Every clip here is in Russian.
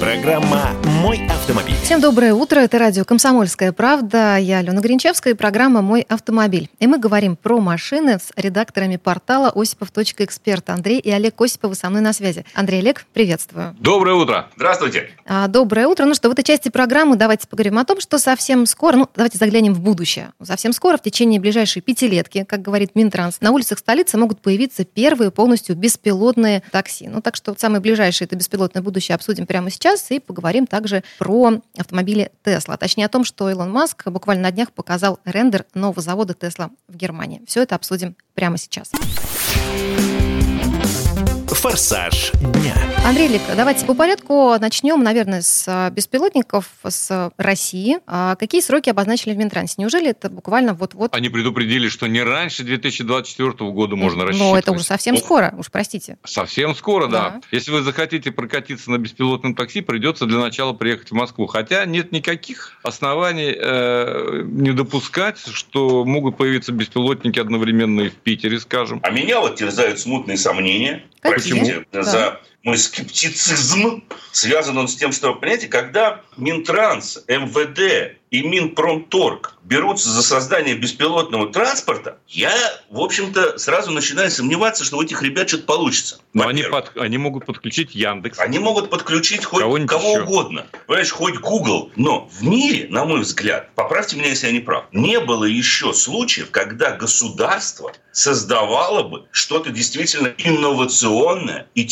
Программа «Мой автомобиль». Всем доброе утро. Это радио «Комсомольская правда». Я Алена Гринчевская и программа «Мой автомобиль». И мы говорим про машины с редакторами портала осипов.эксперт. Андрей и Олег Осиповы со мной на связи. Андрей, Олег, приветствую. Доброе утро. Здравствуйте. А, доброе утро. Ну что, в этой части программы давайте поговорим о том, что совсем скоро, ну давайте заглянем в будущее. Совсем скоро, в течение ближайшей пятилетки, как говорит Минтранс, на улицах столицы могут появиться первые полностью беспилотные такси. Ну так что вот самое ближайшее это беспилотное будущее обсудим прямо сейчас сейчас и поговорим также про автомобили Тесла. Точнее о том, что Илон Маск буквально на днях показал рендер нового завода Тесла в Германии. Все это обсудим прямо сейчас. Форсаж дня. Андрей Лик, давайте по порядку начнем, наверное, с а, беспилотников с России. А какие сроки обозначили в Минтрансе? Неужели это буквально вот-вот? Они предупредили, что не раньше 2024 года можно рассчитывать. Но это уже совсем скоро, уж простите. Совсем скоро, да. да. Если вы захотите прокатиться на беспилотном такси, придется для начала приехать в Москву. Хотя нет никаких оснований э, не допускать, что могут появиться беспилотники одновременно и в Питере, скажем. А меня вот терзают смутные сомнения. Какие? Простите да. за мой скептицизм. Связан он с тем, что, понимаете, когда Минтранс, МВД и Минпромторг берутся за создание беспилотного транспорта, я, в общем-то, сразу начинаю сомневаться, что у этих ребят что-то получится. Но они, под, они могут подключить Яндекс. Они могут подключить хоть кого еще. угодно. Понимаешь, хоть Google. Но в мире, на мой взгляд, поправьте меня, если я не прав, не было еще случаев, когда государство создавало бы что-то действительно инновационное и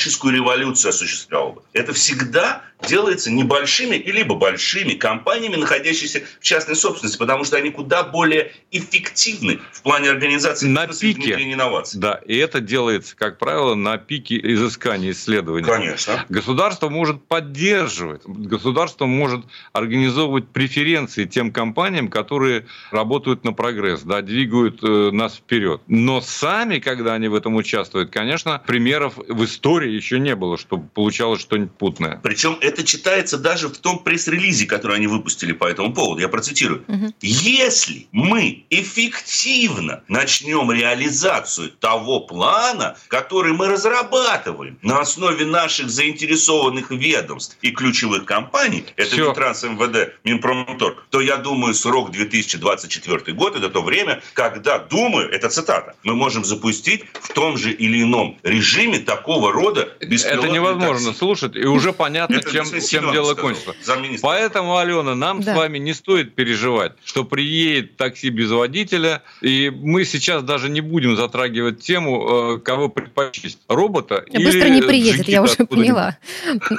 технологическую революцию осуществляло бы. Это всегда делается небольшими и либо большими компаниями, находящимися в частной собственности, потому что они куда более эффективны в плане организации на пике инноваций. Да, и это делается, как правило, на пике изыскания исследований. Конечно. Государство может поддерживать, государство может организовывать преференции тем компаниям, которые работают на прогресс, да, двигают э, нас вперед. Но сами, когда они в этом участвуют, конечно, примеров в истории еще не было, чтобы получалось что-нибудь путное. Причем это читается даже в том пресс-релизе, который они выпустили по этому поводу. Я процитирую. Угу. Если мы эффективно начнем реализацию того плана, который мы разрабатываем на основе наших заинтересованных ведомств и ключевых компаний, это Все. Минтранс, МВД, Минпромторг, то я думаю, срок 2024 год – это то время, когда, думаю, это цитата, мы можем запустить в том же или ином режиме такого рода беспилотные Это невозможно такси. слушать, и уже понятно, чем, чем дело кончится. Поэтому, Алена, нам да. с вами не стоит переживать, что приедет такси без водителя, и мы сейчас даже не будем затрагивать тему, э, кого предпочесть, робота или Быстро не приедет, я уже поняла.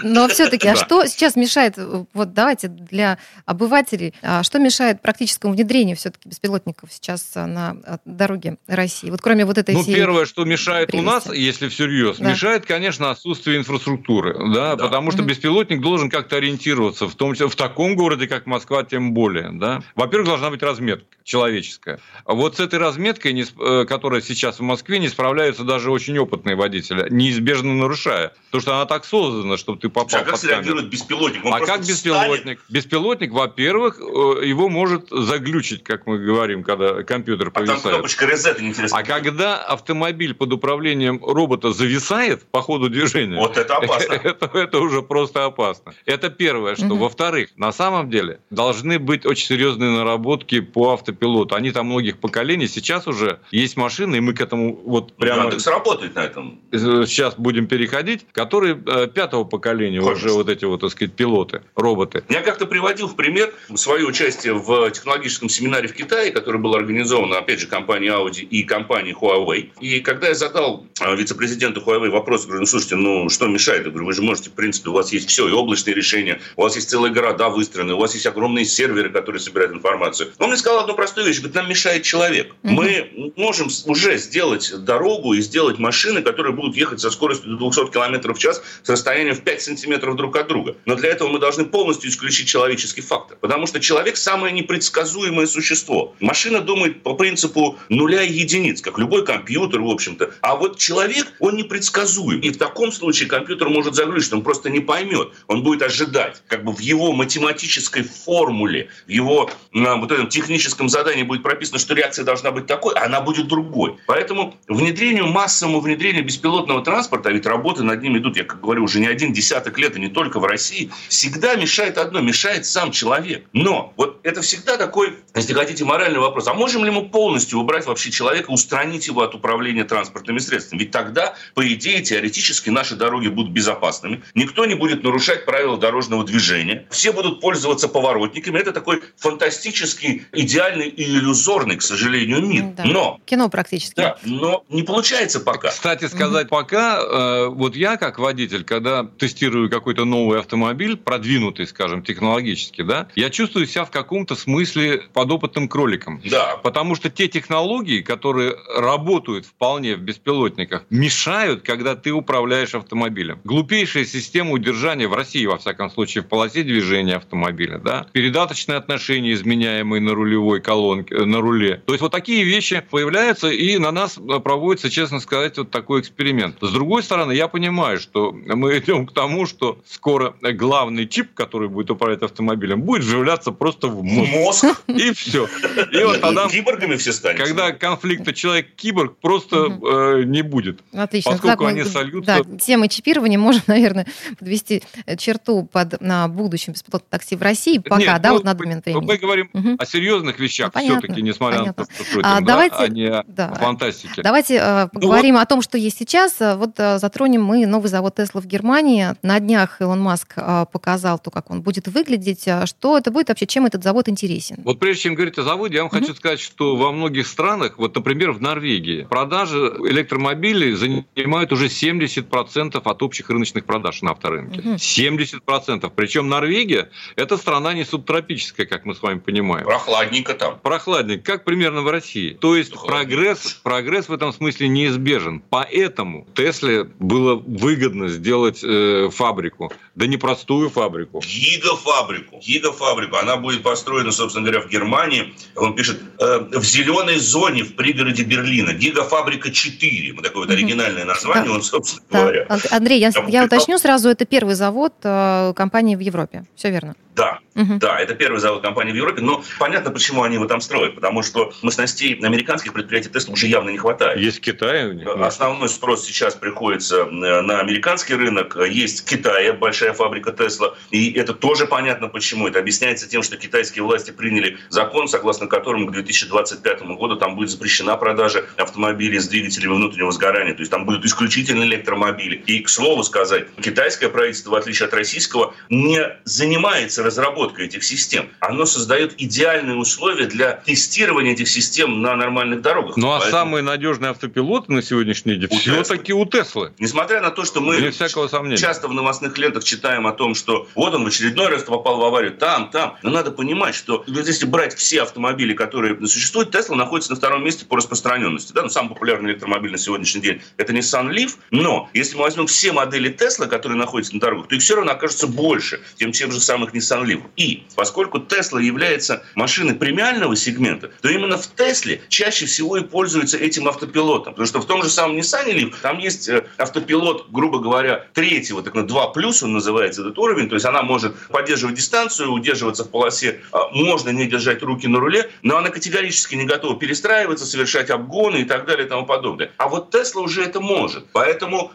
Но все-таки, а что сейчас мешает, вот давайте для обывателей, а что мешает практическому внедрению все-таки беспилотников сейчас на дороге России? Вот кроме вот этой Ну, первое, что мешает у нас, если всерьез, мешает, конечно, отсутствие инфраструктуры, да, потому что беспилотники беспилотник должен как-то ориентироваться, в том числе в таком городе, как Москва, тем более. Да? Во-первых, должна быть разметка человеческая. А вот с этой разметкой, э, которая сейчас в Москве, не справляются даже очень опытные водители, неизбежно нарушая. Потому что она так создана, чтобы ты попал а как среагирует беспилотник? Он а как беспилотник? Встанет? Беспилотник, во-первых, э, его может заглючить, как мы говорим, когда компьютер повисает. А там кнопочка reset, интересно. А когда автомобиль под управлением робота зависает по ходу движения... Вот это опасно. это, это уже просто опасно. Это первое, что. Угу. Во-вторых, на самом деле должны быть очень серьезные наработки по автопилоту. Они там многих поколений. Сейчас уже есть машины, и мы к этому вот ну, прямо... Яндекс работает на этом. Сейчас будем переходить, которые э, пятого поколения Конечно. уже вот эти вот, так сказать, пилоты, роботы. Я как-то приводил в пример свое участие в технологическом семинаре в Китае, который был организован, опять же, компанией Audi и компанией Huawei. И когда я задал э, вице-президенту Huawei вопрос, говорю, ну, слушайте, ну, что мешает? Я говорю, вы же можете, в принципе, у вас есть все, и облачные решения, у вас есть целые города выстроены, у вас есть огромные серверы, которые собирают информацию. Он мне сказал одну простую вещь, говорит, нам мешает человек. Угу. Мы можем уже сделать дорогу и сделать машины, которые будут ехать со скоростью до 200 км в час с расстоянием в 5 сантиметров друг от друга. Но для этого мы должны полностью исключить человеческий фактор. Потому что человек самое непредсказуемое существо. Машина думает по принципу нуля и единиц, как любой компьютер, в общем-то. А вот человек, он непредсказуем. И в таком случае компьютер может заглючить, он просто не поймет. Он будет ожидать. Как бы в его математической формуле, в его на вот этом техническом задании будет прописано, что реакция должна быть такой, а она будет другой. Поэтому внедрению, массовому внедрению беспилотного транспорта, а ведь работы над ним идут, я как говорю, уже не один десяток лет, и не только в России, всегда мешает одно, мешает сам человек. Но вот это всегда такой, если хотите, моральный вопрос. А можем ли мы полностью убрать вообще человека, устранить его от управления транспортными средствами? Ведь тогда, по идее, теоретически наши дороги будут безопасными, никто не будет нарушать правила дорожного движения, все будут пользоваться поворотниками. Это такой фантастический, идеальный и иллюзорный, к сожалению, мир. Да. Но кино практически. Да, но не получается пока. Кстати сказать, угу. пока э, вот я как водитель, когда тестирую какой-то новый автомобиль, продвинутый, скажем, технологически, да, я чувствую себя в каком-то смысле подопытным кроликом. Да. Потому что те технологии, которые работают вполне в беспилотниках, мешают, когда ты управляешь автомобилем. Глупейшая система удержания в России, во всяком случае, в полосе движения автомобиля, да, передаточные отношения, изменяемые на рулевой колонке, э, на руле. То есть вот такие вещи появляются, и на нас проводится, честно сказать, вот такой эксперимент. С другой стороны, я понимаю, что мы идем к тому, что скоро главный чип, который будет управлять автомобилем, будет вживляться просто в мозг. Мозг? И все. И вот тогда... Киборгами все станет. Когда конфликта человек-киборг просто э, не будет. Отлично. Поскольку они сольются... Да, темы чипирования можем, наверное, подвести черту под на будущем беспилотном такси в России. Пока, Нет, да, ну, вот на момент времени. Мы говорим угу. о серьезных вещах ну, все-таки, несмотря понятно. на то, что а, да, давайте, а не да. о фантастике. Давайте э, поговорим ну, вот... о том, что есть сейчас. Вот э, затронем мы новый завод Тесла в Германии. На днях Илон Маск э, показал то, как он будет выглядеть. Что это будет вообще, чем этот завод интересен? Вот прежде чем говорить о заводе, я вам угу. хочу сказать, что во многих странах, вот, например, в Норвегии, продажи электромобилей занимают уже 70% от общих рыночных продаж на авторынке. Угу. 70%. Причем Норвегия – это страна не субтропическая, как мы с вами понимаем. Прохладненько там. Прохладненько, как примерно в России. То есть прогресс, прогресс в этом смысле неизбежен. Поэтому Тесле было выгодно сделать э, фабрику. Да не простую фабрику. Гигафабрику. Гигафабрику. Она будет построена, собственно говоря, в Германии. Он пишет, э, в зеленой зоне в пригороде Берлина. Гигафабрика 4. Вот такое вот оригинальное название, да. он, собственно да. говоря. Андрей, я, я уточню сразу, это первый завод э, компании в Европе. Все верно. Да, угу. да, это первый завод компании в Европе, но понятно, почему они его там строят, потому что мощностей американских предприятий Тесла уже явно не хватает. Есть Китай у них. Основной спрос сейчас приходится э, на американский рынок, есть в Китае большая фабрика Тесла, и это тоже понятно почему. Это объясняется тем, что китайские власти приняли закон, согласно которому к 2025 году там будет запрещена продажа автомобилей с двигателями внутреннего сгорания, то есть там будут исключительно электромобили. И, к слову сказать, китайское правительство, в отличие от российского, не занимается разработкой этих систем. Оно создает идеальные условия для тестирования этих систем на нормальных дорогах. Ну а Поэтому... самые надежные автопилоты на сегодняшний день все-таки у Теслы. Несмотря на то, что мы всякого сомнения. часто в новостных лентах читаем о том, что вот он в очередной раз попал в аварию, там, там. Но надо понимать, что если брать все автомобили, которые существуют, Тесла находится на втором месте по распространенности. Да? Ну, самый популярный электромобиль на сегодняшний день – это Nissan Leaf. Но если мы возьмем все модели Тесла, которые находятся на дорогах, то их все равно окажется больше, чем тех же самых Nissan Leaf. И поскольку Tesla является машиной премиального сегмента, то именно в Тесле чаще всего и пользуются этим автопилотом. Потому что в том же самом Nissan Leaf там есть э, автопилот, грубо говоря, третьего, так на 2 плюс он называется этот уровень. То есть она может поддерживать дистанцию, удерживаться в полосе, а, можно не держать руки на руле, но она категорически не готова перестраиваться, совершать обгоны и так далее и тому подобное. А вот Tesla уже это может. Поэтому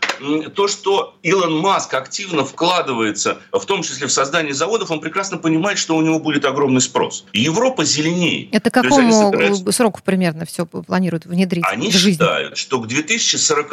то, что Илон Маск активно вкладывается, в том числе в создание заводов, он прекрасно понимает, что у него будет огромный спрос. Европа зеленее. Это какому есть, сроку примерно все планируют внедрить Они в жизнь? считают, что к 2040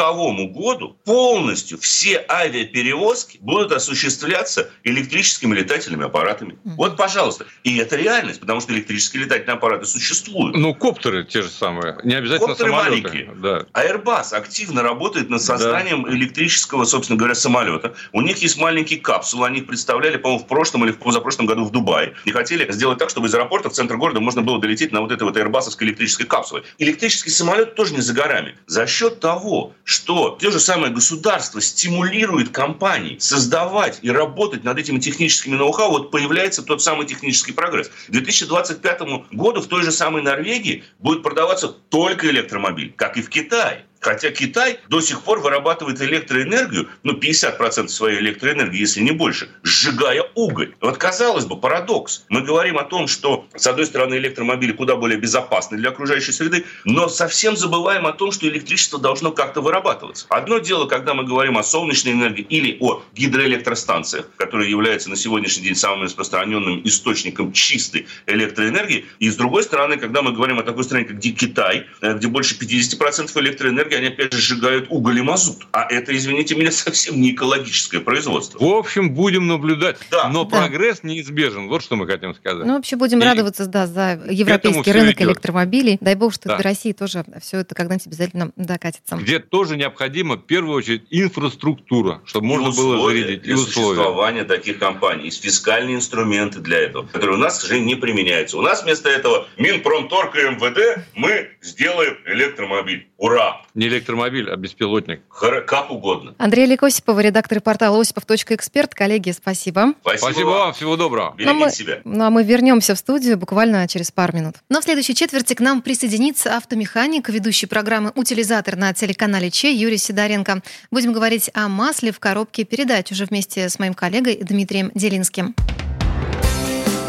году полностью все авиаперевозки будут осуществляться электрическими летательными аппаратами. Mm. Вот, пожалуйста. И это реальность, потому что электрические летательные аппараты существуют. Ну, коптеры те же самые. Не обязательно коптеры самолеты. маленькие. Да. Airbus активно работает над созданием да. электрического, собственно говоря, самолета. У них есть маленькие капсулы. Они их представляли, по-моему, в прошлом или в позапрошлом году в Дубае. И хотели сделать так, чтобы из аэропорта в центр города можно было долететь на вот этой вот airbusовской электрической капсуле. Электрический самолет тоже не за горами. За счет того, что те же самое государство стимулирует компании создавать и работать над этими техническими ноу-хау, вот появляется тот самый технический прогресс. К 2025 году в той же самой Норвегии будет продаваться только электромобиль, как и в Китае. Хотя Китай до сих пор вырабатывает электроэнергию, ну, 50% своей электроэнергии, если не больше, сжигая уголь. Вот, казалось бы, парадокс. Мы говорим о том, что, с одной стороны, электромобили куда более безопасны для окружающей среды, но совсем забываем о том, что электричество должно как-то вырабатываться. Одно дело, когда мы говорим о солнечной энергии или о гидроэлектростанциях, которые являются на сегодняшний день самым распространенным источником чистой электроэнергии, и с другой стороны, когда мы говорим о такой стране, как Китай, э, где больше 50% электроэнергии энергии, они опять же сжигают уголь и мазут. А это, извините меня, совсем не экологическое производство. В общем, будем наблюдать. Да. Но да. прогресс неизбежен. Вот что мы хотим сказать. Ну, вообще будем и радоваться да, за европейский рынок электромобилей. Дай бог, что да. до России тоже все это когда-нибудь обязательно докатится. Где тоже необходима, в первую очередь, инфраструктура, чтобы и можно условия было зарядить. И условия. существования таких компаний. Есть фискальные инструменты для этого, которые у нас, к сожалению, не применяются. У нас вместо этого Минпромторг и МВД мы сделаем электромобиль. Ура! Не электромобиль, а беспилотник. Как угодно. Андрей Ликосипов, редактор портала осипов.эксперт. Коллеги, спасибо. Спасибо, спасибо вам, всего доброго. Берегите ну, мы, себя. Ну, а мы вернемся в студию буквально через пару минут. Но в следующей четверти к нам присоединится автомеханик, ведущий программы «Утилизатор» на телеканале Че Юрий Сидоренко. Будем говорить о масле в коробке передач уже вместе с моим коллегой Дмитрием Делинским.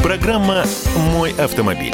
Программа «Мой автомобиль».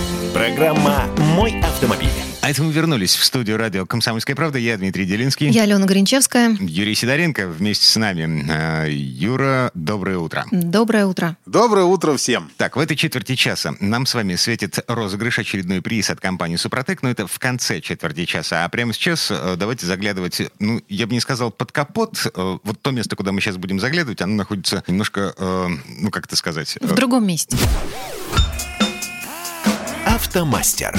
Программа «Мой автомобиль». А это мы вернулись в студию радио «Комсомольская правда». Я Дмитрий Делинский. Я Алена Гринчевская. Юрий Сидоренко вместе с нами. Э, Юра, доброе утро. Доброе утро. Доброе утро всем. Так, в этой четверти часа нам с вами светит розыгрыш очередной приз от компании «Супротек», но это в конце четверти часа. А прямо сейчас э, давайте заглядывать, ну, я бы не сказал под капот. Э, вот то место, куда мы сейчас будем заглядывать, оно находится немножко, ну, как это сказать? В другом месте. Автомастер.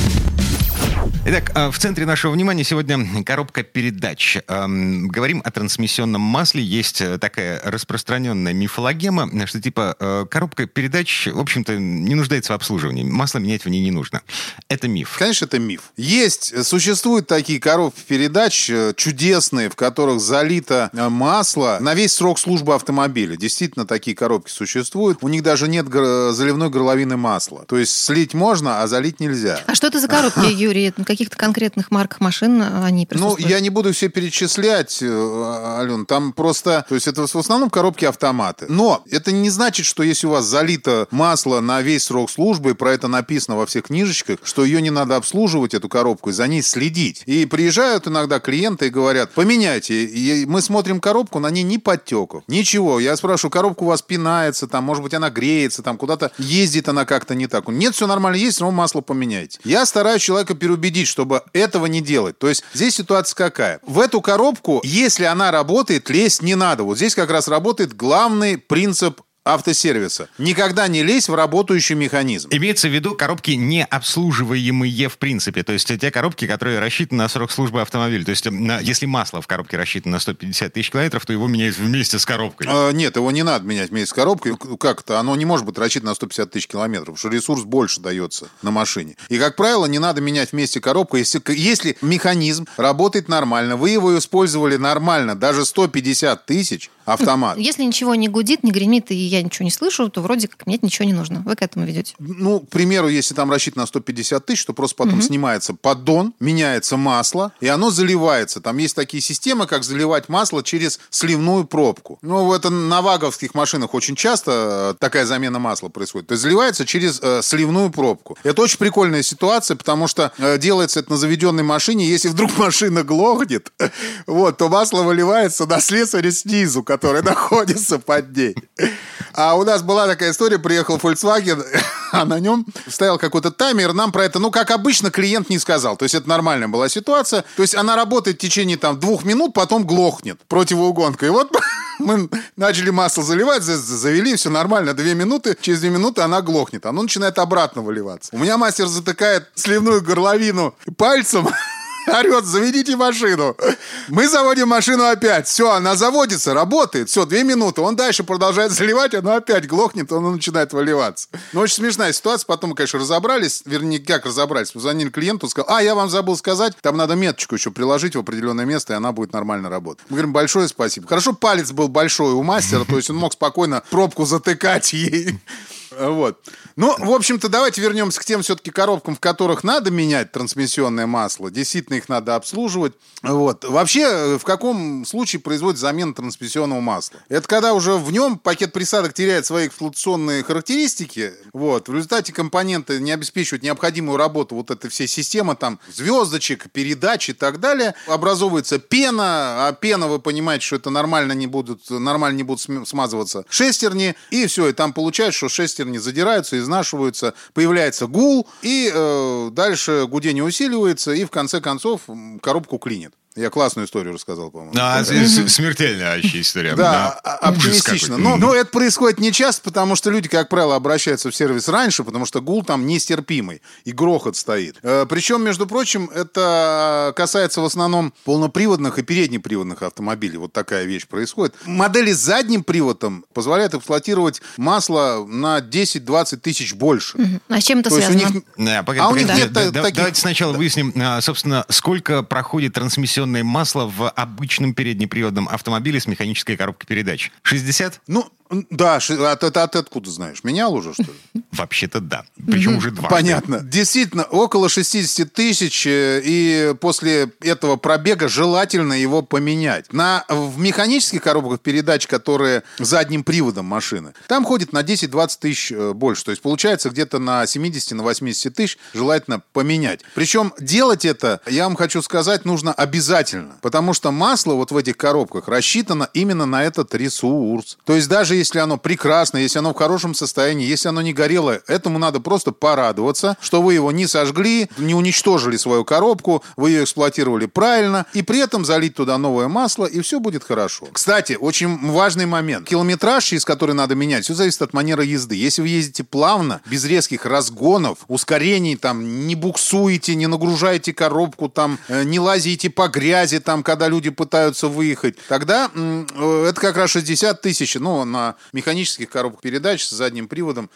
Итак, а, в центре нашего внимания сегодня коробка передач. Говорим о трансмиссионном масле. Есть э, такая распространенная мифологема, что типа э, коробка передач, в общем-то, не нуждается в обслуживании. Масло менять в ней не нужно. Это миф. Конечно, это миф. Есть, существуют такие коробки передач э, чудесные, в которых залито масло на весь срок службы автомобиля. Действительно, такие коробки существуют. У них даже нет заливной горловины масла. То есть слить можно, а залить нельзя. А что это за коробки, Юрий? Каких-то конкретных марках машин они присутствуют? Ну, я не буду все перечислять, э, Ален. Там просто... То есть это в основном коробки автоматы. Но это не значит, что если у вас залито масло на весь срок службы, и про это написано во всех книжечках, что ее не надо обслуживать, эту коробку, и за ней следить. И приезжают иногда клиенты и говорят, поменяйте. И мы смотрим коробку, на ней ни подтеков, ничего. Я спрашиваю, коробка у вас пинается, там, может быть, она греется, там куда-то ездит она как-то не так. Нет, все нормально есть, но масло поменяйте. Я стараюсь человека переубедить следить, чтобы этого не делать. То есть здесь ситуация какая? В эту коробку, если она работает, лезть не надо. Вот здесь как раз работает главный принцип автосервиса. Никогда не лезь в работающий механизм. Имеется в виду коробки необслуживаемые в принципе. То есть те коробки, которые рассчитаны на срок службы автомобиля. То есть на, если масло в коробке рассчитано на 150 тысяч километров, то его меняют вместе с коробкой. А, нет, его не надо менять вместе с коробкой. Как-то оно не может быть рассчитано на 150 тысяч километров, потому что ресурс больше дается на машине. И, как правило, не надо менять вместе коробку. Если, если механизм работает нормально, вы его использовали нормально, даже 150 тысяч, автомат. Если ничего не гудит, не гремит, и я ничего не слышу, то вроде как менять ничего не нужно. Вы к этому ведете? Ну, к примеру, если там рассчитано на 150 тысяч, то просто потом угу. снимается поддон, меняется масло, и оно заливается. Там есть такие системы, как заливать масло через сливную пробку. Ну, это на ваговских машинах очень часто э, такая замена масла происходит. То есть заливается через э, сливную пробку. Это очень прикольная ситуация, потому что э, делается это на заведенной машине. Если вдруг машина глохнет, вот, то масло выливается на слесаря снизу, который находится под ней. А у нас была такая история, приехал Volkswagen, а на нем стоял какой-то таймер, нам про это, ну, как обычно, клиент не сказал. То есть это нормальная была ситуация. То есть она работает в течение там двух минут, потом глохнет противоугонка. И вот мы начали масло заливать, завели, все нормально, две минуты, через две минуты она глохнет. Оно начинает обратно выливаться. У меня мастер затыкает сливную горловину пальцем, орет, заведите машину. Мы заводим машину опять. Все, она заводится, работает. Все, две минуты. Он дальше продолжает заливать, она опять глохнет, он начинает выливаться. Ну, очень смешная ситуация. Потом конечно, разобрались. Вернее, как разобрались. Позвонили клиенту, сказал, а, я вам забыл сказать, там надо меточку еще приложить в определенное место, и она будет нормально работать. Мы говорим, большое спасибо. Хорошо, палец был большой у мастера, то есть он мог спокойно пробку затыкать ей. Вот. Ну, в общем-то, давайте вернемся к тем все-таки коробкам, в которых надо менять трансмиссионное масло. Действительно, их надо обслуживать. Вот. Вообще, э, в каком случае производит замена трансмиссионного масла? Это когда уже в нем пакет присадок теряет свои эксплуатационные характеристики. Вот. В результате компоненты не обеспечивают необходимую работу вот этой всей системы, там, звездочек, передач и так далее. Образовывается пена, а пена, вы понимаете, что это нормально не будут, нормально не будут смазываться шестерни, и все, и там получается, что шестерни задираются, изнашиваются, появляется гул, и э, дальше гудение усиливается, и в конце концов коробку клинит. Я классную историю рассказал, по-моему. А, смертельная вообще история. Да, а, оптимистично. Но, но это происходит не часто, потому что люди, как правило, обращаются в сервис раньше, потому что гул там нестерпимый, и грохот стоит. Э, Причем, между прочим, это касается в основном полноприводных и переднеприводных автомобилей. Вот такая вещь происходит. Модели с задним приводом позволяют эксплуатировать масло на 10-20 тысяч больше. А с чем это связано? Них... Да, погоди, а у них нет таких... Давайте сначала выясним, а, собственно, сколько проходит трансмиссионный инъекционное масло в обычном переднеприводном автомобиле с механической коробкой передач? 60? Ну, да, а ты, а ты откуда знаешь? Менял уже, что ли? Вообще-то да. Причем уже два. Понятно. Действительно, около 60 тысяч, э, и после этого пробега желательно его поменять. На, в механических коробках передач, которые задним приводом машины, там ходит на 10-20 тысяч э, больше. То есть получается где-то на 70-80 на 80 тысяч желательно поменять. Причем делать это, я вам хочу сказать, нужно обязательно. Потому что масло вот в этих коробках рассчитано именно на этот ресурс. То есть даже если оно прекрасно, если оно в хорошем состоянии, если оно не горело, этому надо просто порадоваться, что вы его не сожгли, не уничтожили свою коробку, вы ее эксплуатировали правильно, и при этом залить туда новое масло, и все будет хорошо. Кстати, очень важный момент. Километраж, через который надо менять, все зависит от манеры езды. Если вы ездите плавно, без резких разгонов, ускорений, там, не буксуете, не нагружаете коробку, там, э, не лазите по грязи, там, когда люди пытаются выехать, тогда э, это как раз 60 тысяч, ну, на механических коробках передач с задним приводом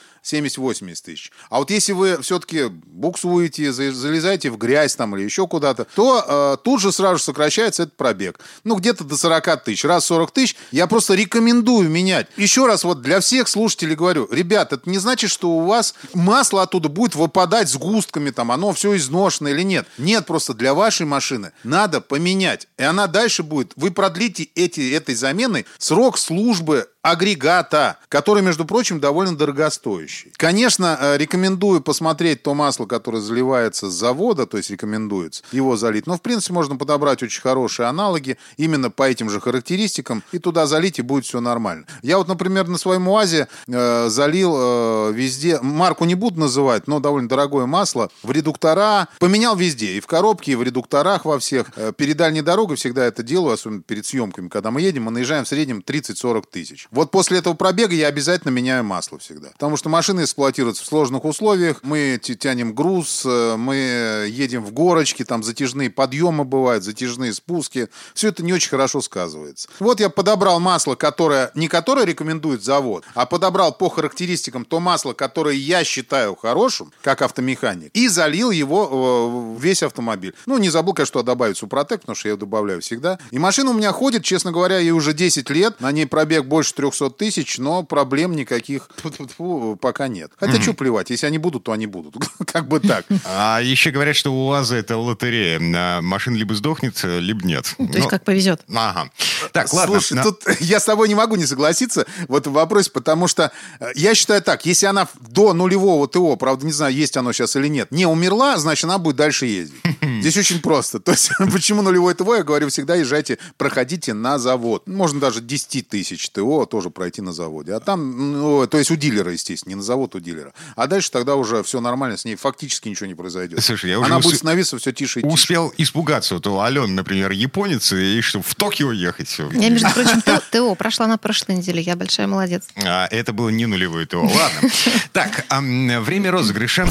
70-80 тысяч. А вот если вы все-таки буксуете, залезаете в грязь там или еще куда-то, то э, тут же сразу сокращается этот пробег. Ну, где-то до 40 тысяч. Раз 40 тысяч, я просто рекомендую менять. Еще раз вот для всех слушателей говорю, ребят, это не значит, что у вас масло оттуда будет выпадать с густками, там, оно все изношено или нет. Нет, просто для вашей машины надо поменять. И она дальше будет, вы продлите эти, этой заменой срок службы агрегата, который, между прочим, довольно дорогостоящий. Конечно, э, рекомендую посмотреть то масло, которое заливается с завода, то есть рекомендуется его залить. Но, в принципе, можно подобрать очень хорошие аналоги именно по этим же характеристикам и туда залить, и будет все нормально. Я вот, например, на своем УАЗе э, залил э, везде, марку не буду называть, но довольно дорогое масло, в редуктора, поменял везде, и в коробке, и в редукторах во всех. Э, перед дальней дорогой всегда это делаю, особенно перед съемками, когда мы едем, мы наезжаем в среднем 30-40 тысяч. Вот после этого пробега я обязательно меняю масло всегда. Потому что машина эксплуатируется в сложных условиях. Мы тянем груз, э, мы едем в горочки, там затяжные подъемы бывают, затяжные спуски. Все это не очень хорошо сказывается. Вот я подобрал масло, которое, не которое рекомендует завод, а подобрал по характеристикам то масло, которое я считаю хорошим, как автомеханик, и залил его в весь автомобиль. Ну, не забыл, конечно, добавить Супротек, потому что я добавляю всегда. И машина у меня ходит, честно говоря, ей уже 10 лет. На ней пробег больше 300 тысяч, но проблем никаких пока нет. Хотя, mm-hmm. что плевать, если они будут, то они будут. как бы так. А еще говорят, что у УАЗа это лотерея. А машина либо сдохнет, либо нет. То есть как повезет. Ага. Так, ладно. Слушай, тут я с тобой не могу не согласиться в этом вопросе, потому что э, я считаю так, если она до нулевого ТО, правда, не знаю, есть оно сейчас или нет, не умерла, значит, она будет дальше ездить. Здесь очень просто. То есть, почему нулевой ТО? Я говорю, всегда езжайте, проходите на завод. Можно даже 10 тысяч ТО тоже пройти на заводе. А там, ну, то есть у дилера, естественно, не на завод у дилера. А дальше тогда уже все нормально, с ней фактически ничего не произойдет. Слушай, я уже Она усп... будет становиться все тише и тише. Успел испугаться. То Ален, например, японец, и что, в Токио ехать. Я, между прочим, ТО прошла на прошлой неделе. Я большая молодец. А, это было не нулевое ТО. Ладно. Так, время розыгрыша.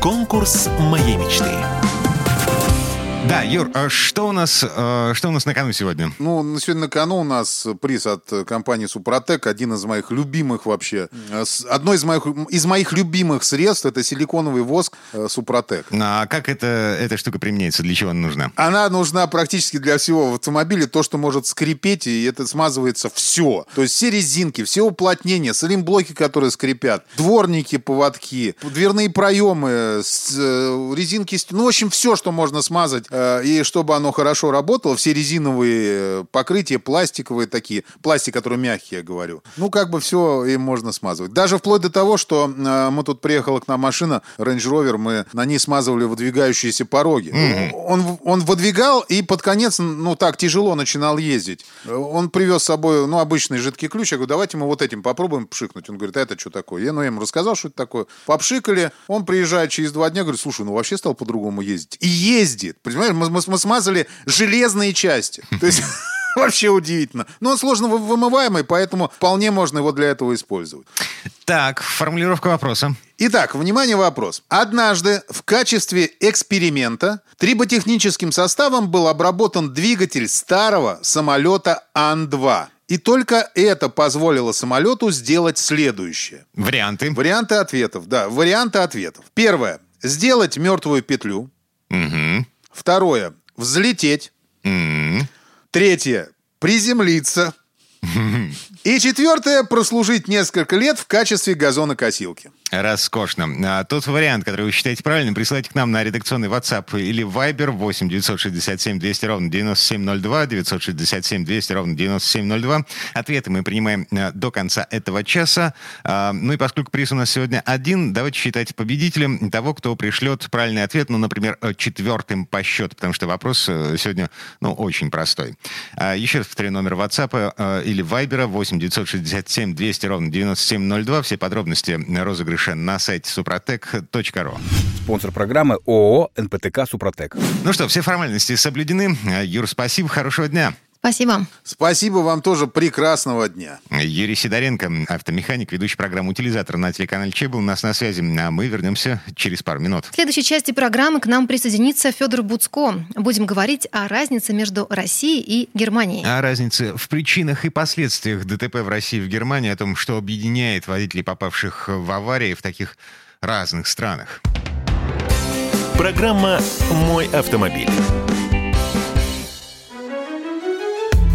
Конкурс моей мечты. Да, Юр, а что у нас, э, что у нас на кону сегодня? Ну, сегодня на кону у нас приз от компании Супротек, один из моих любимых вообще. Одно из моих, из моих любимых средств это силиконовый воск э, Супротек. А как это, эта штука применяется? Для чего она нужна? Она нужна практически для всего в автомобиле. То, что может скрипеть, и это смазывается все. То есть все резинки, все уплотнения, салимблоки, которые скрипят, дворники, поводки, дверные проемы, э, резинки, ну, в общем, все, что можно смазать Э, и чтобы оно хорошо работало, все резиновые покрытия, пластиковые такие, пластик, который мягкий, я говорю, ну, как бы все им можно смазывать. Даже вплоть до того, что э, мы тут приехала к нам машина, Range Rover, мы на ней смазывали выдвигающиеся пороги. Mm-hmm. Он, он выдвигал и под конец, ну, так тяжело начинал ездить. Он привез с собой, ну, обычный жидкий ключ. Я говорю, давайте мы вот этим попробуем пшикнуть. Он говорит, а это что такое? Я, ну, я ему рассказал, что это такое. Попшикали. Он приезжает через два дня, говорит, слушай, ну, вообще стал по-другому ездить. И ездит. Понимаешь? Понимаешь, мы, мы смазали железные части. То есть Вообще удивительно. Но он сложно вымываемый, поэтому вполне можно его для этого использовать. Так, формулировка вопроса. Итак, внимание, вопрос. Однажды в качестве эксперимента триботехническим составом был обработан двигатель старого самолета Ан-2. И только это позволило самолету сделать следующее. Варианты. Варианты ответов, да. Варианты ответов. Первое. Сделать мертвую петлю. Угу. Второе. Взлететь. Mm-hmm. Третье. Приземлиться. И четвертое. Прослужить несколько лет в качестве газонокосилки. Роскошно. А тот вариант, который вы считаете правильным, присылайте к нам на редакционный WhatsApp или Viber 8 967 200 ровно 9702, 967 200 ровно 9702. Ответы мы принимаем э, до конца этого часа. А, ну и поскольку приз у нас сегодня один, давайте считать победителем того, кто пришлет правильный ответ, ну, например, э, четвертым по счету, потому что вопрос э, сегодня, ну, очень простой. А, еще раз повторю номер WhatsApp или Viber 8 967 200 ровно 9702. Все подробности розыгрыша розыгрыша на сайте супротек.ру. Спонсор программы ООО «НПТК Супротек». Ну что, все формальности соблюдены. Юр, спасибо, хорошего дня. Спасибо. Спасибо вам тоже. Прекрасного дня. Юрий Сидоренко, автомеханик, ведущий программу «Утилизатор» на телеканале Че был у нас на связи. А мы вернемся через пару минут. В следующей части программы к нам присоединится Федор Буцко. Будем говорить о разнице между Россией и Германией. О разнице в причинах и последствиях ДТП в России и в Германии, о том, что объединяет водителей, попавших в аварии в таких разных странах. Программа «Мой автомобиль».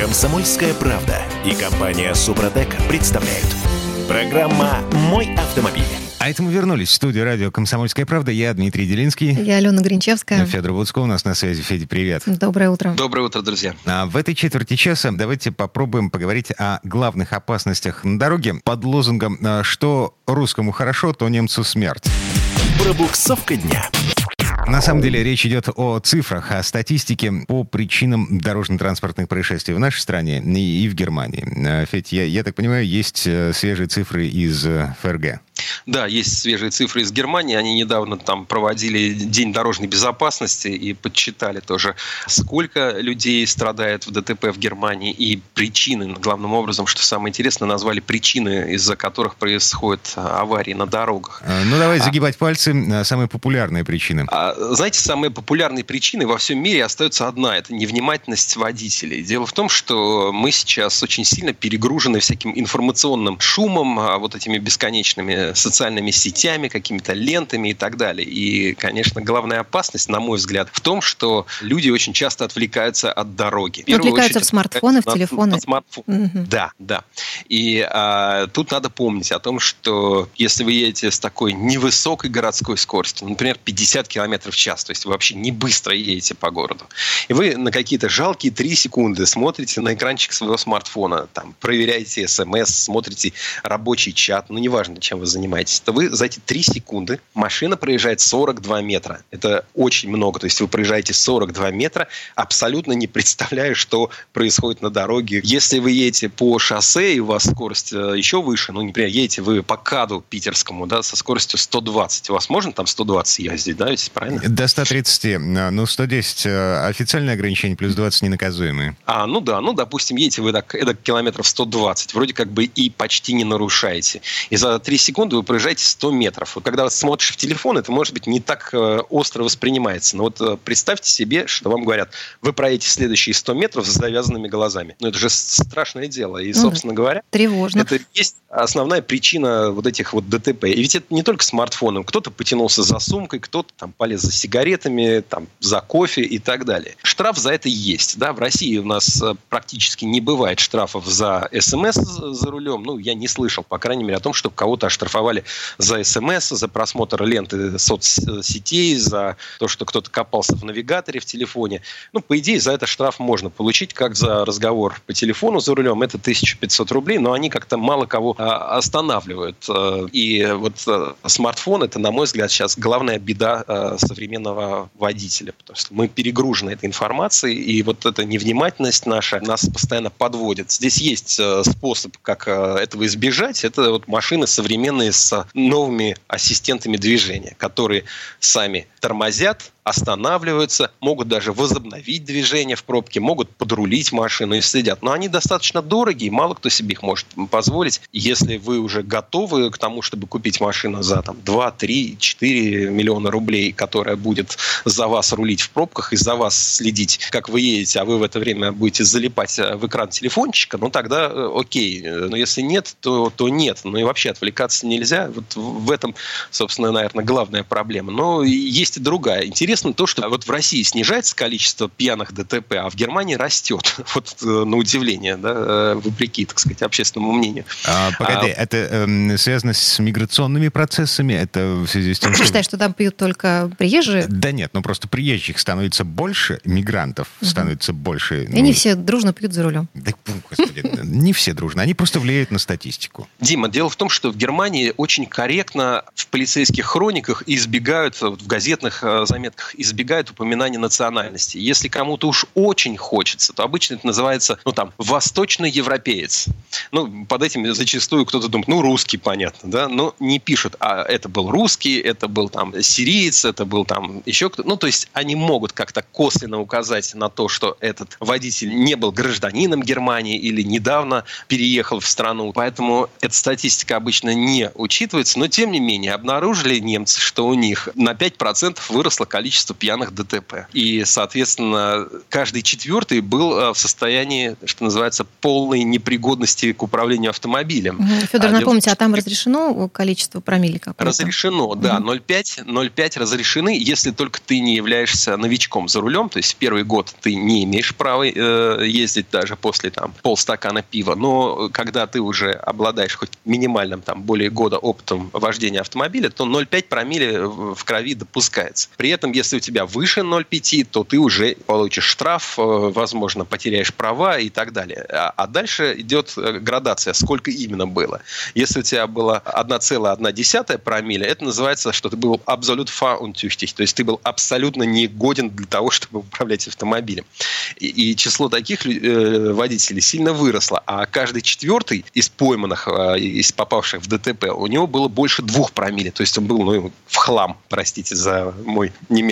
Комсомольская правда и компания Супротек представляют. Программа «Мой автомобиль». А это мы вернулись в студию радио «Комсомольская правда». Я Дмитрий Делинский. Я Алена Гринчевская. Федор Буцко у нас на связи. Федя, привет. Доброе утро. Доброе утро, друзья. А в этой четверти часа давайте попробуем поговорить о главных опасностях на дороге под лозунгом «Что русскому хорошо, то немцу смерть». Пробуксовка дня. На самом деле речь идет о цифрах, о статистике по причинам дорожно-транспортных происшествий в нашей стране и в Германии. А, Федь, я, я так понимаю, есть э, свежие цифры из э, ФРГ. Да, есть свежие цифры из Германии. Они недавно там проводили День дорожной безопасности и подсчитали тоже, сколько людей страдает в ДТП в Германии и причины, главным образом, что самое интересное, назвали причины, из-за которых происходят аварии на дорогах. А, ну, давай а загибать а, пальцы. Самые популярные причины. А, знаете, самые популярные причины во всем мире остается одна. Это невнимательность водителей. Дело в том, что мы сейчас очень сильно перегружены всяким информационным шумом, а вот этими бесконечными социальными сетями, какими-то лентами и так далее. И, конечно, главная опасность, на мой взгляд, в том, что люди очень часто отвлекаются от дороги. отвлекаются очередь, в смартфоны, в телефоны. На смартфон. Угу. Да, да. И а, тут надо помнить о том, что если вы едете с такой невысокой городской скоростью, например, 50 км в час, то есть вы вообще не быстро едете по городу, и вы на какие-то жалкие 3 секунды смотрите на экранчик своего смартфона, там, проверяете смс, смотрите рабочий чат, ну, неважно, чем вы занимаетесь, занимаетесь, то вы за эти 3 секунды машина проезжает 42 метра. Это очень много. То есть вы проезжаете 42 метра, абсолютно не представляя, что происходит на дороге. Если вы едете по шоссе, и у вас скорость э, еще выше, ну, например, едете вы по КАДу питерскому, да, со скоростью 120, у вас можно там 120 ездить, да, ведь правильно? До 130, э, ну, 110 э, официальное ограничение, плюс 20 ненаказуемые. А, ну да, ну, допустим, едете вы так, это километров 120, вроде как бы и почти не нарушаете. И за 3 секунды секунду вы проезжаете 100 метров. И когда смотришь в телефон, это, может быть, не так э, остро воспринимается. Но вот э, представьте себе, что вам говорят, вы проедете следующие 100 метров с завязанными глазами. Ну, это же страшное дело. И, собственно говоря, Тревожно. это есть основная причина вот этих вот ДТП. И ведь это не только смартфоном. Кто-то потянулся за сумкой, кто-то там полез за сигаретами, там, за кофе и так далее. Штраф за это есть. Да? В России у нас э, практически не бывает штрафов за СМС за рулем. Ну, я не слышал, по крайней мере, о том, что кого-то оштрафовали штрафовали за СМС, за просмотр ленты соцсетей, за то, что кто-то копался в навигаторе в телефоне. Ну, по идее, за это штраф можно получить, как за разговор по телефону за рулем. Это 1500 рублей, но они как-то мало кого а, останавливают. Э, и вот э, смартфон – это, на мой взгляд, сейчас главная беда современного водителя, потому что мы перегружены этой информацией, и вот эта невнимательность наша нас постоянно подводит. Здесь есть способ, как этого избежать. Это вот машины современные с новыми ассистентами движения, которые сами тормозят, останавливаются, могут даже возобновить движение в пробке, могут подрулить машину и следят. Но они достаточно дорогие, мало кто себе их может позволить. Если вы уже готовы к тому, чтобы купить машину за там, 2, 3, 4 миллиона рублей, которая будет за вас рулить в пробках и за вас следить, как вы едете, а вы в это время будете залипать э, в экран телефончика, ну тогда э, окей. Но если нет, то, то нет. Ну и вообще отвлекаться нельзя. Вот в этом, собственно, наверное, главная проблема. Но есть и другая. Интересно интересно то, что вот в России снижается количество пьяных ДТП, а в Германии растет. Вот э, на удивление, да, э, вопреки, так сказать, общественному мнению. А, погоди, а, это э, связано с миграционными процессами? Это в связи с тем, что... считаешь, что там пьют только приезжие? Да нет, ну просто приезжих становится больше, мигрантов угу. становится больше. И ну... не все дружно пьют за рулем. Да, господи, не все дружно, они просто влияют на статистику. Дима, дело в том, что в Германии очень корректно в полицейских хрониках избегают, в газетных заметках избегают упоминания национальности. Если кому-то уж очень хочется, то обычно это называется, ну там, восточный европеец. Ну, под этим зачастую кто-то думает, ну, русский, понятно, да, но не пишут, а это был русский, это был там сириец, это был там еще кто-то. Ну, то есть они могут как-то косвенно указать на то, что этот водитель не был гражданином Германии или недавно переехал в страну. Поэтому эта статистика обычно не учитывается, но тем не менее обнаружили немцы, что у них на 5% выросло количество количество пьяных ДТП. И, соответственно, каждый четвертый был э, в состоянии, что называется, полной непригодности к управлению автомобилем. Федор, а, напомните, а там разрешено количество промилле какое-то? Разрешено, да. 0,5, 0,5 разрешены, если только ты не являешься новичком за рулем, то есть первый год ты не имеешь права э, ездить даже после там полстакана пива, но когда ты уже обладаешь хоть минимальным, там, более года опытом вождения автомобиля, то 0,5 промилле в крови допускается. При этом, если у тебя выше 0,5, то ты уже получишь штраф, э, возможно, потеряешь права и так далее. А, а дальше идет э, градация, сколько именно было. Если у тебя было 1,1 промилле, это называется, что ты был абсолют фаунтюхтих, то есть ты был абсолютно негоден для того, чтобы управлять автомобилем. И, и число таких э, водителей сильно выросло, а каждый четвертый из пойманных, э, из попавших в ДТП, у него было больше двух промилле, то есть он был ну, в хлам, простите за мой немецкий.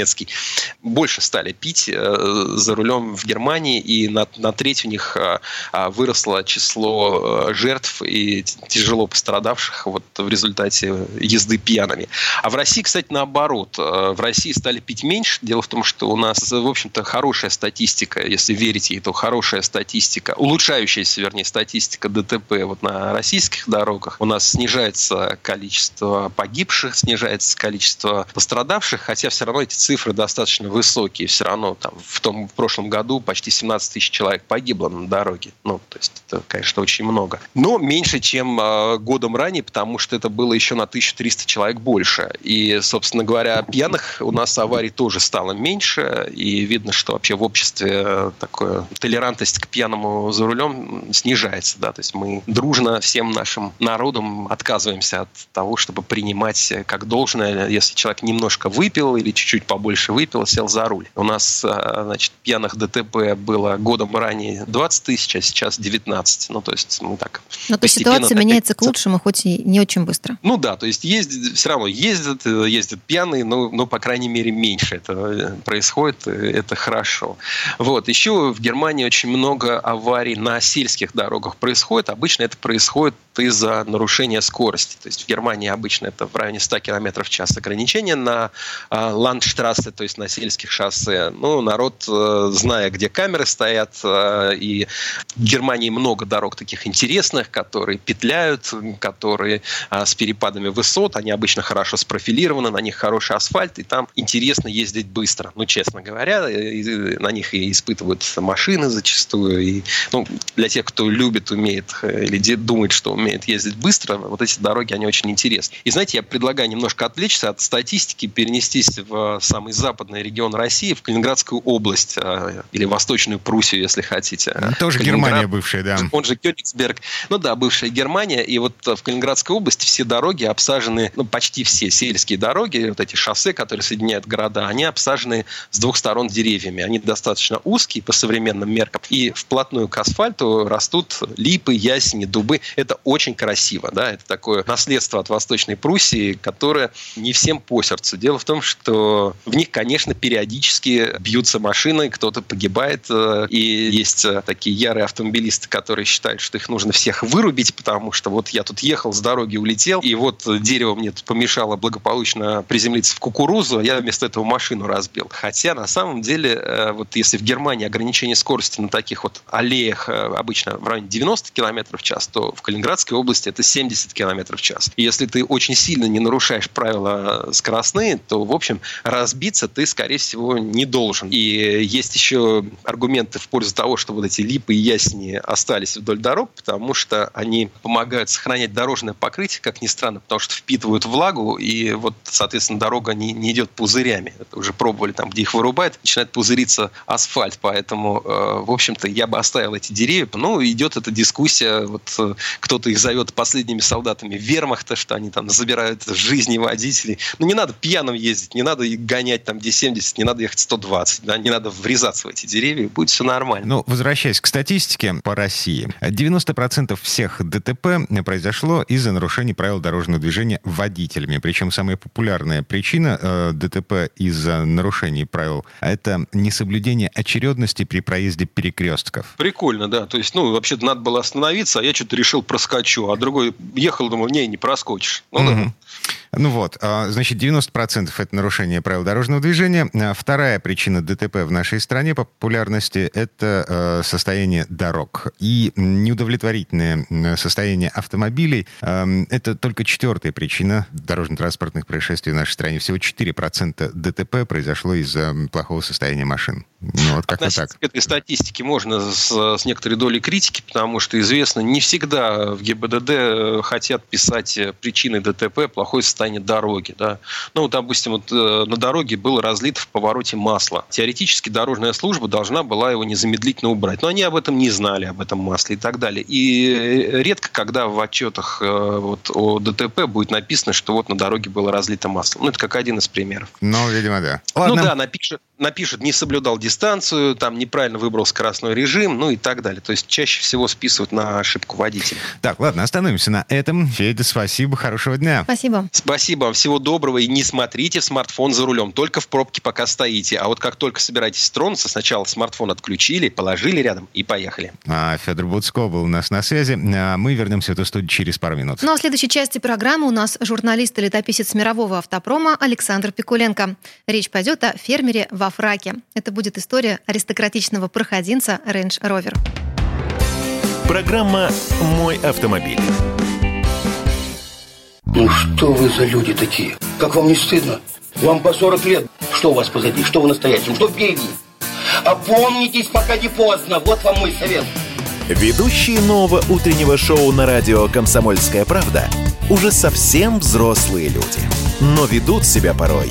Больше стали пить э, за рулем в Германии, и на, на треть у них э, а, выросло число э, жертв и тяжело пострадавших вот в результате езды пьяными. А в России, кстати, наоборот. Э, в России стали пить меньше. Дело в том, что у нас, в общем-то, хорошая статистика, если верить ей, то хорошая статистика, улучшающаяся, вернее, статистика ДТП вот на российских дорогах. У нас снижается количество погибших, снижается количество пострадавших, хотя все равно эти цифры достаточно высокие. Все равно там в том в прошлом году почти 17 тысяч человек погибло на дороге. Ну, то есть это, конечно, очень много. Но меньше, чем э, годом ранее, потому что это было еще на 1300 человек больше. И, собственно говоря, пьяных у нас аварий тоже стало меньше. И видно, что вообще в обществе такое толерантность к пьяному за рулем снижается. Да? То есть мы дружно всем нашим народом отказываемся от того, чтобы принимать как должное, если человек немножко выпил или чуть-чуть побольше выпил, сел за руль. У нас, э, значит, пьяных ДТП было годом ранее 20 тысяч, а сейчас 19. Ну, то есть мы так... Но то ситуация так... меняется к лучшему, хоть и не очень быстро. Ну да, то есть ездят, все равно ездят, ездят пьяные, но, но по крайней мере, меньше это э, происходит, это хорошо. Вот. Еще в Германии очень много аварий на сельских дорогах происходит. Обычно это происходит из-за нарушения скорости. То есть в Германии обычно это в районе 100 км в час ограничение на э, ландштрассе, то есть на сельских шоссе. Ну, народ, э, зная, где камеры стоят, э, и в Германии много дорог таких интересных, которые петляют, которые э, с перепадами высот, они обычно хорошо спрофилированы, на них хороший асфальт, и там интересно ездить быстро. Ну, честно говоря, и, и, на них и испытывают машины зачастую. И, ну, для тех, кто любит, умеет или думает, что умеет умеет ездить быстро, вот эти дороги, они очень интересны. И знаете, я предлагаю немножко отвлечься от статистики, перенестись в самый западный регион России, в Калининградскую область, э, или Восточную Пруссию, если хотите. Тоже Германия бывшая, да. Он же Кёнигсберг. Ну да, бывшая Германия. И вот в Калининградской области все дороги обсажены, ну почти все сельские дороги, вот эти шоссе, которые соединяют города, они обсажены с двух сторон деревьями. Они достаточно узкие по современным меркам. И вплотную к асфальту растут липы, ясени, дубы. Это очень очень красиво. Да? Это такое наследство от Восточной Пруссии, которое не всем по сердцу. Дело в том, что в них, конечно, периодически бьются машины, кто-то погибает. Э, и есть э, такие ярые автомобилисты, которые считают, что их нужно всех вырубить, потому что вот я тут ехал с дороги, улетел, и вот дерево мне тут помешало благополучно приземлиться в кукурузу, а я вместо этого машину разбил. Хотя на самом деле, э, вот если в Германии ограничение скорости на таких вот аллеях обычно в районе 90 км в час, то в Калининградской Московской области это 70 км в час. И если ты очень сильно не нарушаешь правила скоростные, то, в общем, разбиться ты, скорее всего, не должен. И есть еще аргументы в пользу того, что вот эти липы и ясени остались вдоль дорог, потому что они помогают сохранять дорожное покрытие, как ни странно, потому что впитывают влагу, и вот, соответственно, дорога не, не идет пузырями. Это уже пробовали там, где их вырубают, начинает пузыриться асфальт. Поэтому, э, в общем-то, я бы оставил эти деревья. Ну, идет эта дискуссия, вот э, кто-то их их зовет последними солдатами вермахта, что они там забирают жизни водителей. Ну, не надо пьяным ездить, не надо гонять там где 70, не надо ехать 120, да, не надо врезаться в эти деревья, будет все нормально. Ну, возвращаясь к статистике по России. 90% всех ДТП произошло из-за нарушений правил дорожного движения водителями. Причем самая популярная причина э, ДТП из-за нарушений правил — это несоблюдение очередности при проезде перекрестков. Прикольно, да. То есть, ну, вообще-то надо было остановиться, а я что-то решил проскочить хочу, а другой ехал, думаю, не, не проскочишь. Ну, угу. Ну вот, а, значит, 90% это нарушение правил дорожного движения. А, вторая причина ДТП в нашей стране по популярности – это а, состояние дорог. И неудовлетворительное состояние автомобилей – это только четвертая причина дорожно-транспортных происшествий в нашей стране. Всего 4% ДТП произошло из-за плохого состояния машин. Ну, вот как-то так. к этой статистике можно с, с некоторой долей критики, потому что известно, не всегда в ГИБДД э, хотят писать э, причины ДТП плохое состояние дороги. Да? Ну, вот, допустим, вот, э, на дороге было разлито в повороте масло. Теоретически дорожная служба должна была его незамедлительно убрать. Но они об этом не знали, об этом масле и так далее. И редко, когда в отчетах вот, о ДТП будет написано, что вот на дороге было разлито масло. Ну, это как один из примеров. Ну, видимо, да. Ладно. Ну да, напишет, напишут, не соблюдал дистанцию, там неправильно выбрал скоростной режим, ну и так далее. То есть чаще всего списывают на ошибку водителя. Так, ладно, остановимся на этом. Федя, спасибо, хорошего дня. Спасибо. Спасибо вам, всего доброго. И не смотрите в смартфон за рулем, только в пробке пока стоите. А вот как только собираетесь тронуться, сначала смартфон отключили, положили рядом и поехали. А Федор Буцко был у нас на связи. А мы вернемся в эту студию через пару минут. Ну а в следующей части программы у нас журналист и летописец мирового автопрома Александр Пикуленко. Речь пойдет о фермере в во фраке. Это будет история аристократичного проходинца Range Rover. Программа «Мой автомобиль». Ну что вы за люди такие? Как вам не стыдно? Вам по 40 лет. Что у вас позади? Что в настоящем? Что впереди? Опомнитесь, пока не поздно. Вот вам мой совет. Ведущие нового утреннего шоу на радио «Комсомольская правда» уже совсем взрослые люди. Но ведут себя порой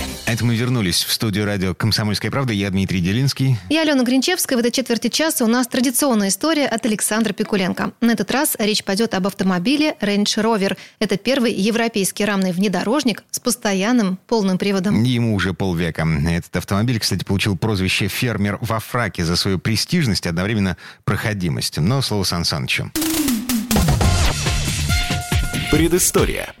Это мы вернулись в студию радио «Комсомольская правда». Я Дмитрий Делинский. Я Алена Гринчевская. В этой четверти часа у нас традиционная история от Александра Пикуленко. На этот раз речь пойдет об автомобиле Range Rover. Это первый европейский рамный внедорожник с постоянным полным приводом. Ему уже полвека. Этот автомобиль, кстати, получил прозвище «фермер во фраке» за свою престижность и одновременно проходимость. Но слово Сан Санычу. Предыстория.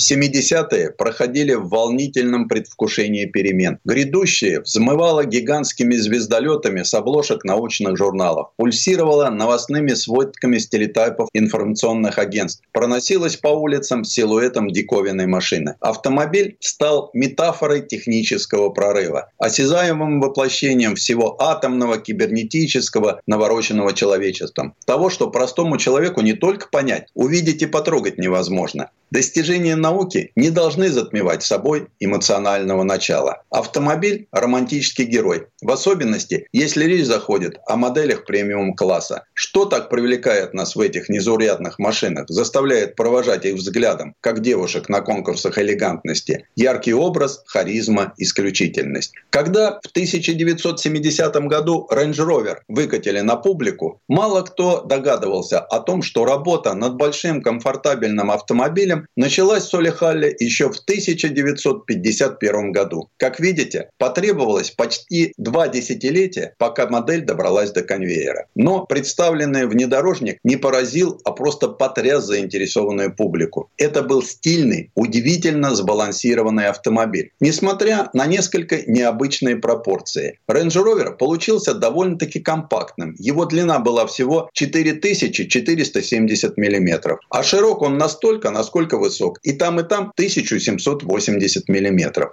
70-е проходили в волнительном предвкушении перемен. Грядущее взмывало гигантскими звездолетами с обложек научных журналов, пульсировало новостными сводками с телетайпов информационных агентств, проносилось по улицам силуэтом диковинной машины. Автомобиль стал метафорой технического прорыва, осязаемым воплощением всего атомного, кибернетического, навороченного человечеством. Того, что простому человеку не только понять, увидеть и потрогать невозможно. Достижения науки не должны затмевать собой эмоционального начала. Автомобиль – романтический герой. В особенности, если речь заходит о моделях премиум-класса. Что так привлекает нас в этих незаурядных машинах, заставляет провожать их взглядом, как девушек на конкурсах элегантности? Яркий образ, харизма, исключительность. Когда в 1970 году Range Rover выкатили на публику, мало кто догадывался о том, что работа над большим комфортабельным автомобилем началась в Солихалле еще в 1951 году. Как видите, потребовалось почти два десятилетия, пока модель добралась до конвейера. Но представленный внедорожник не поразил, а просто потряс заинтересованную публику. Это был стильный, удивительно сбалансированный автомобиль. Несмотря на несколько необычные пропорции. Range Rover получился довольно-таки компактным. Его длина была всего 4470 мм. А широк он настолько, насколько высок. И там, и там 1780 миллиметров.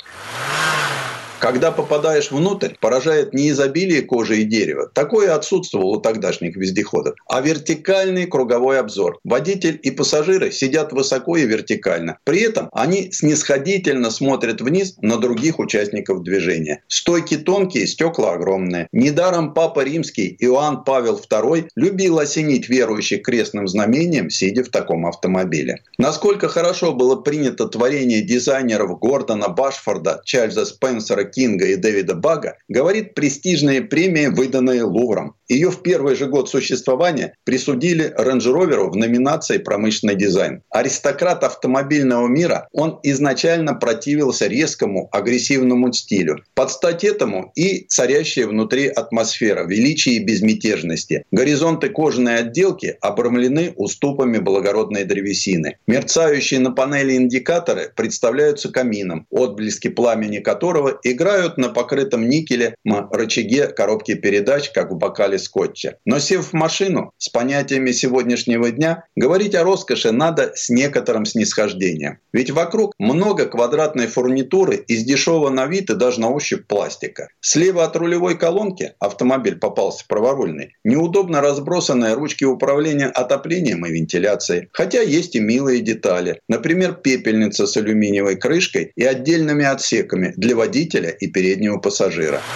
Когда попадаешь внутрь, поражает не изобилие кожи и дерева. Такое отсутствовало у тогдашних вездеходов. А вертикальный круговой обзор. Водитель и пассажиры сидят высоко и вертикально. При этом они снисходительно смотрят вниз на других участников движения. Стойки тонкие, стекла огромные. Недаром Папа Римский Иоанн Павел II любил осенить верующих крестным знамением, сидя в таком автомобиле. Насколько хорошо было принято творение дизайнеров Гордона Башфорда, Чарльза Спенсера Кинга и Дэвида Бага говорит престижные премии, выданные Лувром. Ее в первый же год существования присудили Rover в номинации «Промышленный дизайн». Аристократ автомобильного мира, он изначально противился резкому, агрессивному стилю. Под стать этому и царящая внутри атмосфера величия и безмятежности. Горизонты кожаной отделки обрамлены уступами благородной древесины. Мерцающие на панели индикаторы представляются камином, отблески пламени которого играют на покрытом никеле рычаге коробки передач, как в бокале скотча. Но сев в машину, с понятиями сегодняшнего дня, говорить о роскоши надо с некоторым снисхождением. Ведь вокруг много квадратной фурнитуры из дешевого на вид и даже на ощупь пластика. Слева от рулевой колонки автомобиль попался праворульный. Неудобно разбросанные ручки управления отоплением и вентиляцией. Хотя есть и милые детали. Например, пепельница с алюминиевой крышкой и отдельными отсеками для водителя и переднего пассажира.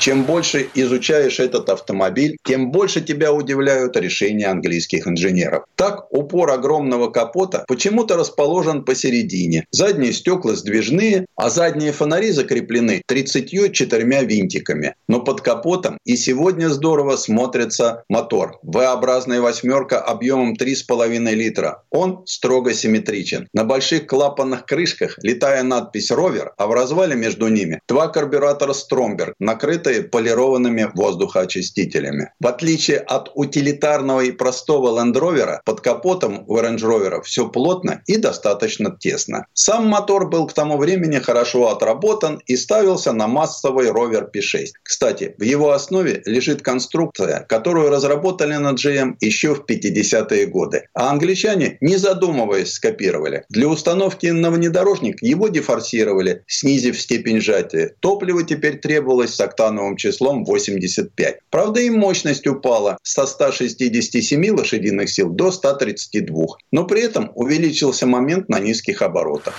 Чем больше изучаешь этот автомобиль, тем больше тебя удивляют решения английских инженеров. Так, упор огромного капота почему-то расположен посередине. Задние стекла сдвижные, а задние фонари закреплены 34 винтиками. Но под капотом и сегодня здорово смотрится мотор. V-образная восьмерка объемом 3,5 литра. Он строго симметричен. На больших клапанных крышках летая надпись «Ровер», а в развале между ними два карбюратора «Стромберг», накрыты покрытые полированными воздухоочистителями. В отличие от утилитарного и простого Land Rover, под капотом у Range Rover все плотно и достаточно тесно. Сам мотор был к тому времени хорошо отработан и ставился на массовый Rover P6. Кстати, в его основе лежит конструкция, которую разработали на GM еще в 50-е годы. А англичане, не задумываясь, скопировали. Для установки на внедорожник его дефорсировали, снизив степень сжатия. Топливо теперь требовалось с октановым плановым числом 85. Правда, и мощность упала со 167 лошадиных сил до 132, но при этом увеличился момент на низких оборотах.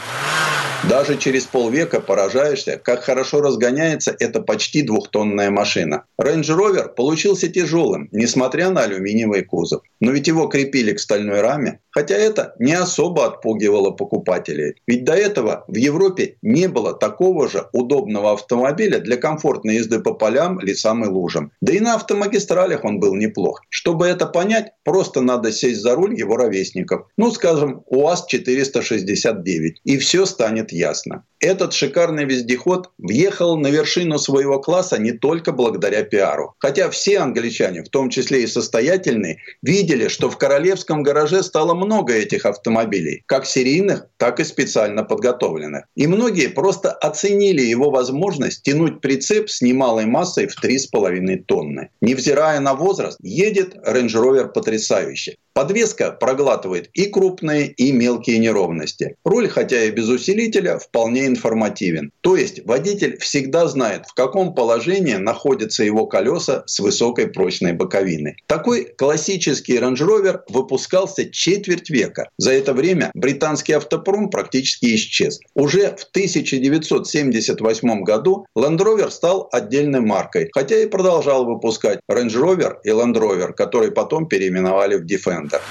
Даже через полвека поражаешься, как хорошо разгоняется эта почти двухтонная машина. Range Rover получился тяжелым, несмотря на алюминиевый кузов. Но ведь его крепили к стальной раме, хотя это не особо отпугивало покупателей. Ведь до этого в Европе не было такого же удобного автомобиля для комфортной езды по полям, лесам и лужам. Да и на автомагистралях он был неплох. Чтобы это понять, просто надо сесть за руль его ровесников. Ну, скажем, УАЗ-469. И все станет ясно. Этот шикарный вездеход въехал на вершину своего класса не только благодаря пиару. Хотя все англичане, в том числе и состоятельные, видели, что в королевском гараже стало много этих автомобилей, как серийных, так и специально подготовленных. И многие просто оценили его возможность тянуть прицеп с немалой массой в 3,5 тонны. Невзирая на возраст, едет Range Rover потрясающе. Подвеска проглатывает и крупные, и мелкие неровности. Руль, хотя и без усилителя, вполне информативен. То есть водитель всегда знает, в каком положении находятся его колеса с высокой прочной боковиной. Такой классический Range Rover выпускался четверть века. За это время британский автопром практически исчез. Уже в 1978 году Land Rover стал отдельной маркой, хотя и продолжал выпускать Range Rover и Land Rover, которые потом переименовали в Defender.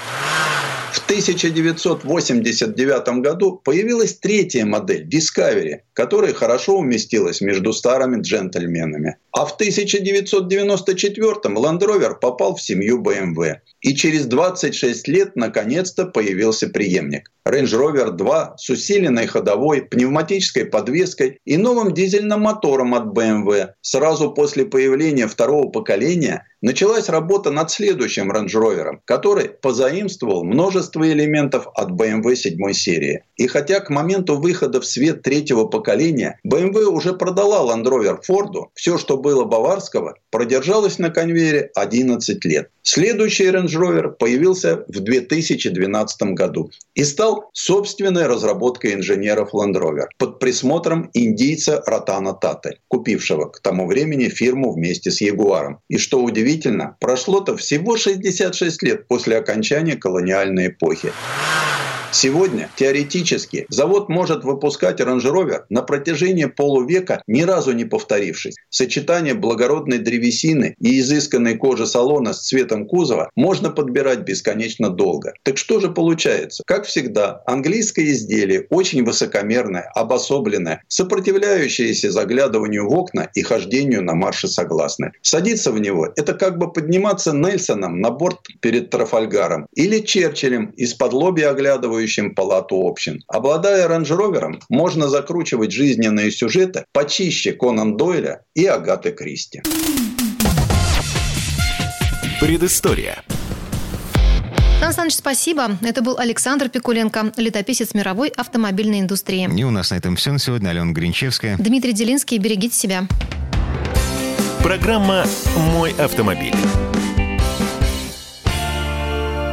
В 1989 году появилась третья модель Discovery, которая хорошо уместилась между старыми джентльменами. А в 1994 Land Rover попал в семью BMW. И через 26 лет наконец-то появился преемник. Range Rover 2 с усиленной ходовой, пневматической подвеской и новым дизельным мотором от BMW. Сразу после появления второго поколения началась работа над следующим Range Rover, который позаимствовал множество элементов от BMW 7 серии. И хотя к моменту выхода в свет третьего поколения BMW уже продала Land Rover Ford, все, что было баварского, продержалось на конвейере 11 лет. Следующий Range Rover появился в 2012 году и стал собственной разработкой инженеров Land Rover под присмотром индийца Ратана Таты, купившего к тому времени фирму вместе с Ягуаром. И что удивительно, прошло-то всего 66 лет после окончания колониальной эпохи. Сегодня, теоретически, завод может выпускать Rover на протяжении полувека, ни разу не повторившись. Сочетание благородной древесины и изысканной кожи салона с цветом кузова можно подбирать бесконечно долго. Так что же получается? Как всегда, английское изделие очень высокомерное, обособленное, сопротивляющееся заглядыванию в окна и хождению на марше согласны. Садиться в него – это как бы подниматься Нельсоном на борт перед Трафальгаром или Черчиллем из-под лоби оглядывающим палату общин. Обладая рейндж-ровером, можно закручивать жизненные сюжеты почище Конан Дойля и Агаты Кристи. Предыстория. Сан Саныч, спасибо. Это был Александр Пикуленко, летописец мировой автомобильной индустрии. И у нас на этом все на сегодня. Алена Гринчевская. Дмитрий Делинский. Берегите себя. Программа «Мой автомобиль».